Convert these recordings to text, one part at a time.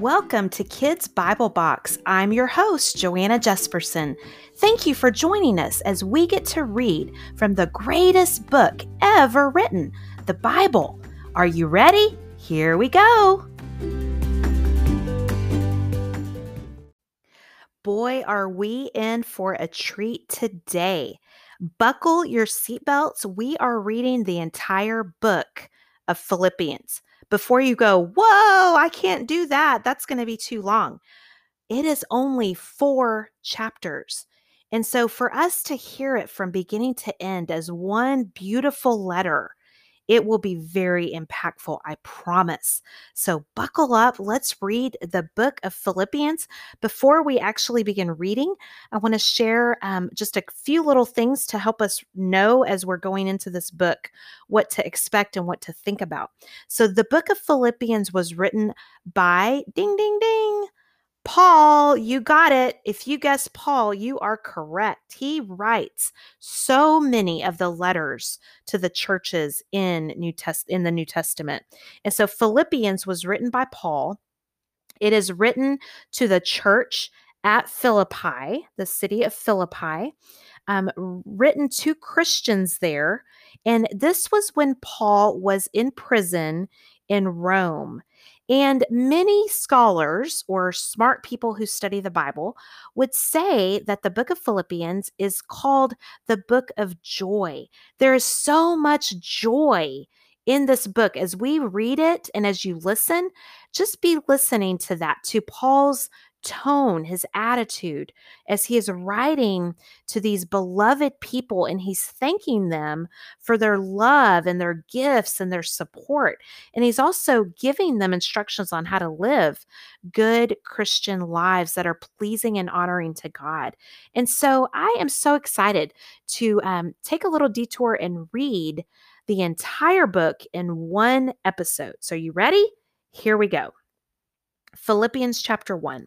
Welcome to Kids Bible Box. I'm your host, Joanna Jesperson. Thank you for joining us as we get to read from the greatest book ever written, the Bible. Are you ready? Here we go. Boy, are we in for a treat today. Buckle your seatbelts. We are reading the entire book of Philippians before you go, Whoa, I can't do that. That's going to be too long. It is only four chapters. And so for us to hear it from beginning to end as one beautiful letter it will be very impactful, I promise. So, buckle up. Let's read the book of Philippians. Before we actually begin reading, I want to share um, just a few little things to help us know as we're going into this book what to expect and what to think about. So, the book of Philippians was written by ding, ding, ding Paul, you got it. If you guess Paul, you are correct. He writes so many of the letters to the churches in New Test in the New Testament. And so Philippians was written by Paul. It is written to the church at Philippi, the city of Philippi, um, written to Christians there. And this was when Paul was in prison in Rome. And many scholars or smart people who study the Bible would say that the book of Philippians is called the book of joy. There is so much joy in this book as we read it and as you listen, just be listening to that, to Paul's tone, his attitude as he is writing to these beloved people and he's thanking them for their love and their gifts and their support. And he's also giving them instructions on how to live good Christian lives that are pleasing and honoring to God. And so I am so excited to um, take a little detour and read the entire book in one episode. So, you ready? Here we go. Philippians chapter 1.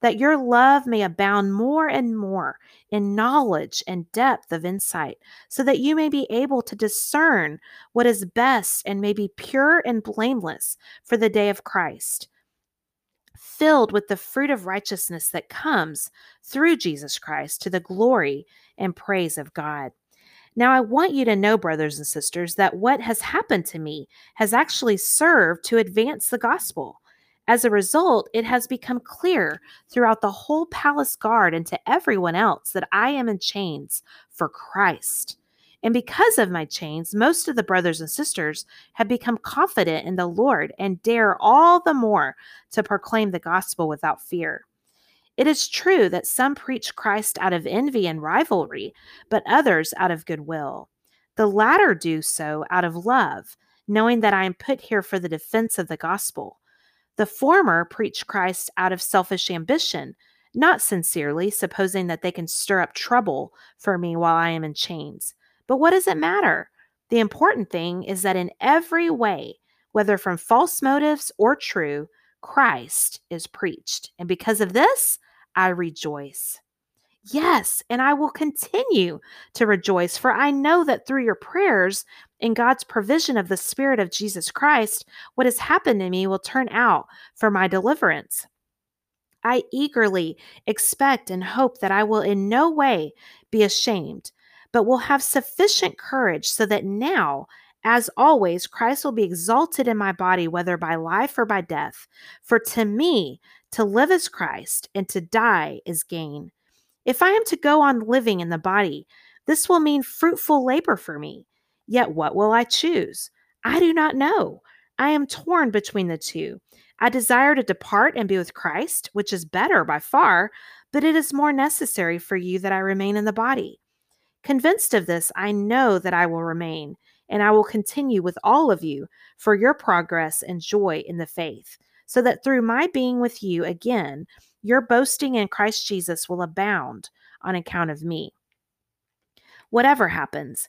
that your love may abound more and more in knowledge and depth of insight, so that you may be able to discern what is best and may be pure and blameless for the day of Christ, filled with the fruit of righteousness that comes through Jesus Christ to the glory and praise of God. Now, I want you to know, brothers and sisters, that what has happened to me has actually served to advance the gospel as a result, it has become clear throughout the whole palace guard and to everyone else that I am in chains for Christ. And because of my chains, most of the brothers and sisters have become confident in the Lord and dare all the more to proclaim the gospel without fear. It is true that some preach Christ out of envy and rivalry, but others out of goodwill. The latter do so out of love, knowing that I am put here for the defense of the gospel. The former preach Christ out of selfish ambition, not sincerely, supposing that they can stir up trouble for me while I am in chains. But what does it matter? The important thing is that in every way, whether from false motives or true, Christ is preached. And because of this, I rejoice. Yes, and I will continue to rejoice, for I know that through your prayers and God's provision of the Spirit of Jesus Christ, what has happened to me will turn out for my deliverance. I eagerly expect and hope that I will in no way be ashamed, but will have sufficient courage so that now, as always, Christ will be exalted in my body, whether by life or by death. For to me, to live is Christ, and to die is gain. If I am to go on living in the body, this will mean fruitful labor for me. Yet what will I choose? I do not know. I am torn between the two. I desire to depart and be with Christ, which is better by far, but it is more necessary for you that I remain in the body. Convinced of this, I know that I will remain, and I will continue with all of you for your progress and joy in the faith, so that through my being with you again, your boasting in Christ Jesus will abound on account of me. Whatever happens,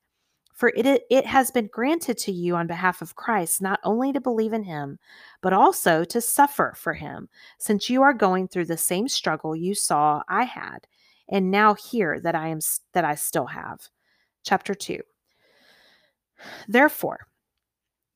For it, it has been granted to you on behalf of Christ not only to believe in him, but also to suffer for him, since you are going through the same struggle you saw I had, and now hear that I am that I still have. Chapter 2. Therefore,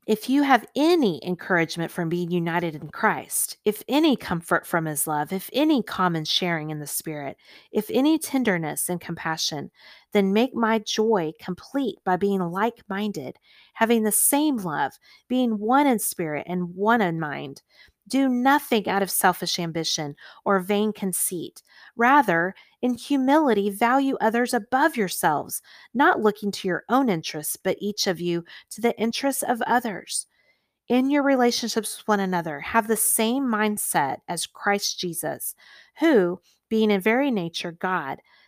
if you have any encouragement from being united in Christ, if any comfort from his love, if any common sharing in the Spirit, if any tenderness and compassion, then make my joy complete by being like minded, having the same love, being one in spirit and one in mind. Do nothing out of selfish ambition or vain conceit. Rather, in humility, value others above yourselves, not looking to your own interests, but each of you to the interests of others. In your relationships with one another, have the same mindset as Christ Jesus, who, being in very nature God,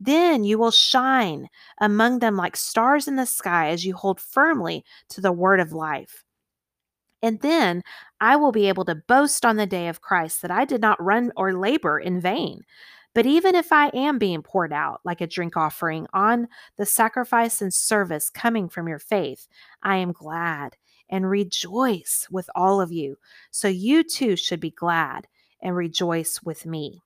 then you will shine among them like stars in the sky as you hold firmly to the word of life. And then I will be able to boast on the day of Christ that I did not run or labor in vain. But even if I am being poured out like a drink offering on the sacrifice and service coming from your faith, I am glad and rejoice with all of you. So you too should be glad and rejoice with me.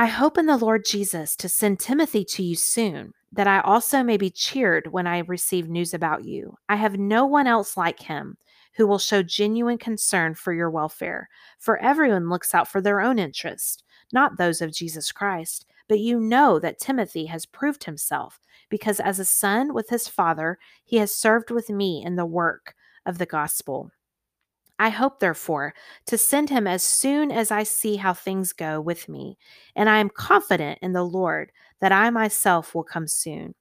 I hope in the Lord Jesus to send Timothy to you soon, that I also may be cheered when I receive news about you. I have no one else like him who will show genuine concern for your welfare, for everyone looks out for their own interest, not those of Jesus Christ. But you know that Timothy has proved himself, because as a son with his father, he has served with me in the work of the gospel. I hope, therefore, to send him as soon as I see how things go with me, and I am confident in the Lord that I myself will come soon.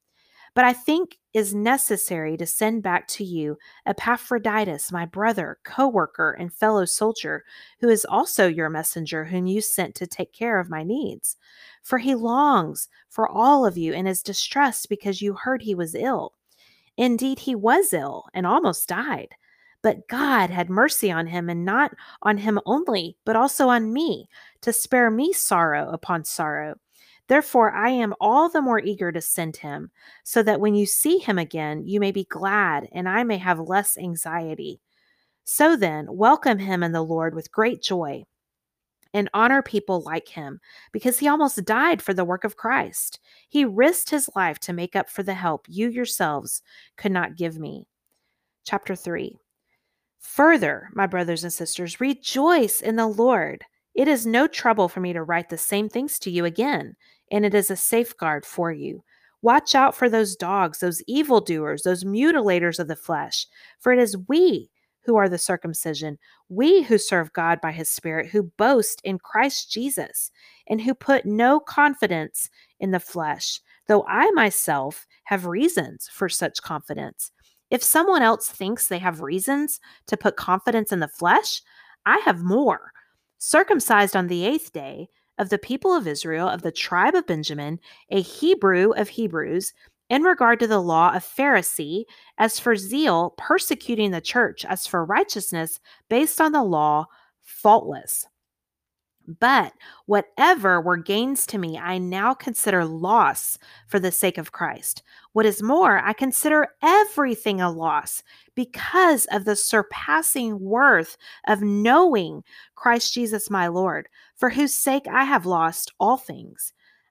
But I think is necessary to send back to you Epaphroditus, my brother, co worker, and fellow soldier, who is also your messenger, whom you sent to take care of my needs. For he longs for all of you and is distressed because you heard he was ill. Indeed, he was ill and almost died. But God had mercy on him, and not on him only, but also on me, to spare me sorrow upon sorrow. Therefore, I am all the more eager to send him, so that when you see him again, you may be glad, and I may have less anxiety. So then, welcome him in the Lord with great joy, and honor people like him, because he almost died for the work of Christ. He risked his life to make up for the help you yourselves could not give me. Chapter 3. Further, my brothers and sisters, rejoice in the Lord. It is no trouble for me to write the same things to you again, and it is a safeguard for you. Watch out for those dogs, those evildoers, those mutilators of the flesh, for it is we who are the circumcision, we who serve God by his Spirit, who boast in Christ Jesus, and who put no confidence in the flesh, though I myself have reasons for such confidence. If someone else thinks they have reasons to put confidence in the flesh, I have more circumcised on the eighth day, of the people of Israel, of the tribe of Benjamin, a Hebrew of Hebrews, in regard to the law of Pharisee, as for zeal, persecuting the church, as for righteousness, based on the law, faultless. But whatever were gains to me, I now consider loss for the sake of Christ. What is more, I consider everything a loss because of the surpassing worth of knowing Christ Jesus my Lord, for whose sake I have lost all things.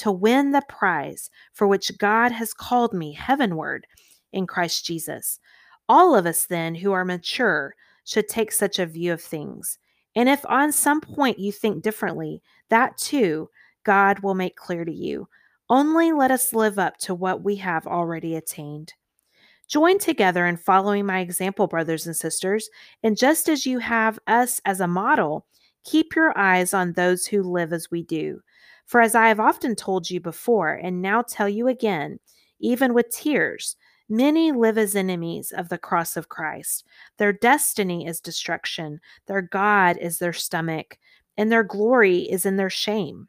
to win the prize for which God has called me heavenward in Christ Jesus. All of us, then, who are mature, should take such a view of things. And if on some point you think differently, that too God will make clear to you. Only let us live up to what we have already attained. Join together in following my example, brothers and sisters, and just as you have us as a model, keep your eyes on those who live as we do. For as I have often told you before, and now tell you again, even with tears, many live as enemies of the cross of Christ. Their destiny is destruction, their God is their stomach, and their glory is in their shame.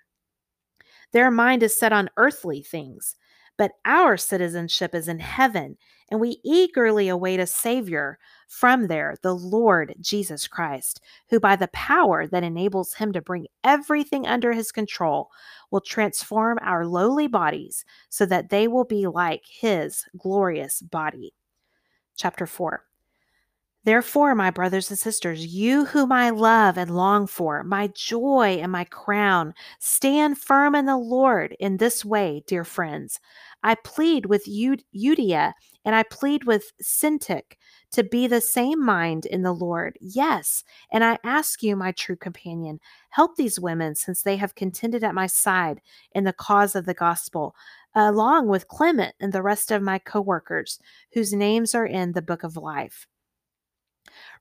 Their mind is set on earthly things, but our citizenship is in heaven, and we eagerly await a Savior from there, the Lord Jesus Christ, who by the power that enables him to bring everything under his control will transform our lowly bodies so that they will be like his glorious body. Chapter 4 Therefore, my brothers and sisters, you whom I love and long for, my joy and my crown, stand firm in the Lord in this way, dear friends. I plead with Euodia and I plead with Syntyche to be the same mind in the Lord. Yes, and I ask you, my true companion, help these women since they have contended at my side in the cause of the gospel, along with Clement and the rest of my co workers, whose names are in the book of life.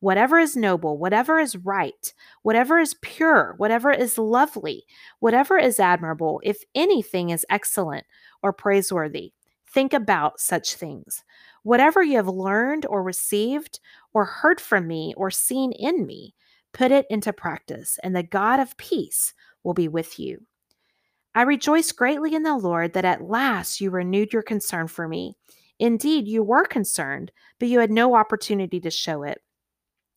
whatever is noble, whatever is right, whatever is pure, whatever is lovely, whatever is admirable, if anything is excellent or praiseworthy, think about such things. Whatever you have learned or received or heard from me or seen in me, put it into practice, and the God of peace will be with you. I rejoice greatly in the Lord that at last you renewed your concern for me. Indeed, you were concerned, but you had no opportunity to show it.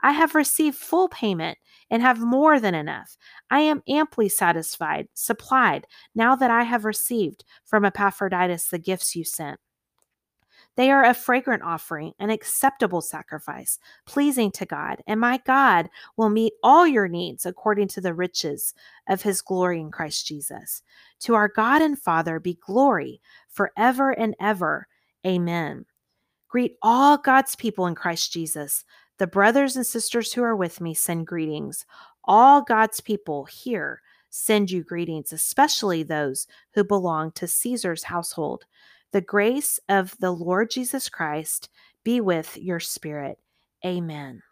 I have received full payment and have more than enough. I am amply satisfied, supplied, now that I have received from Epaphroditus the gifts you sent. They are a fragrant offering, an acceptable sacrifice, pleasing to God, and my God will meet all your needs according to the riches of his glory in Christ Jesus. To our God and Father be glory forever and ever. Amen. Greet all God's people in Christ Jesus. The brothers and sisters who are with me send greetings. All God's people here send you greetings, especially those who belong to Caesar's household. The grace of the Lord Jesus Christ be with your spirit. Amen.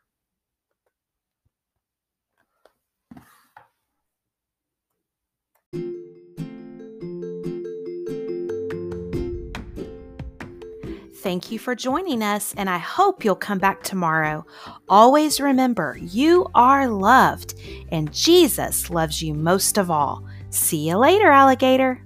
Thank you for joining us, and I hope you'll come back tomorrow. Always remember, you are loved, and Jesus loves you most of all. See you later, alligator.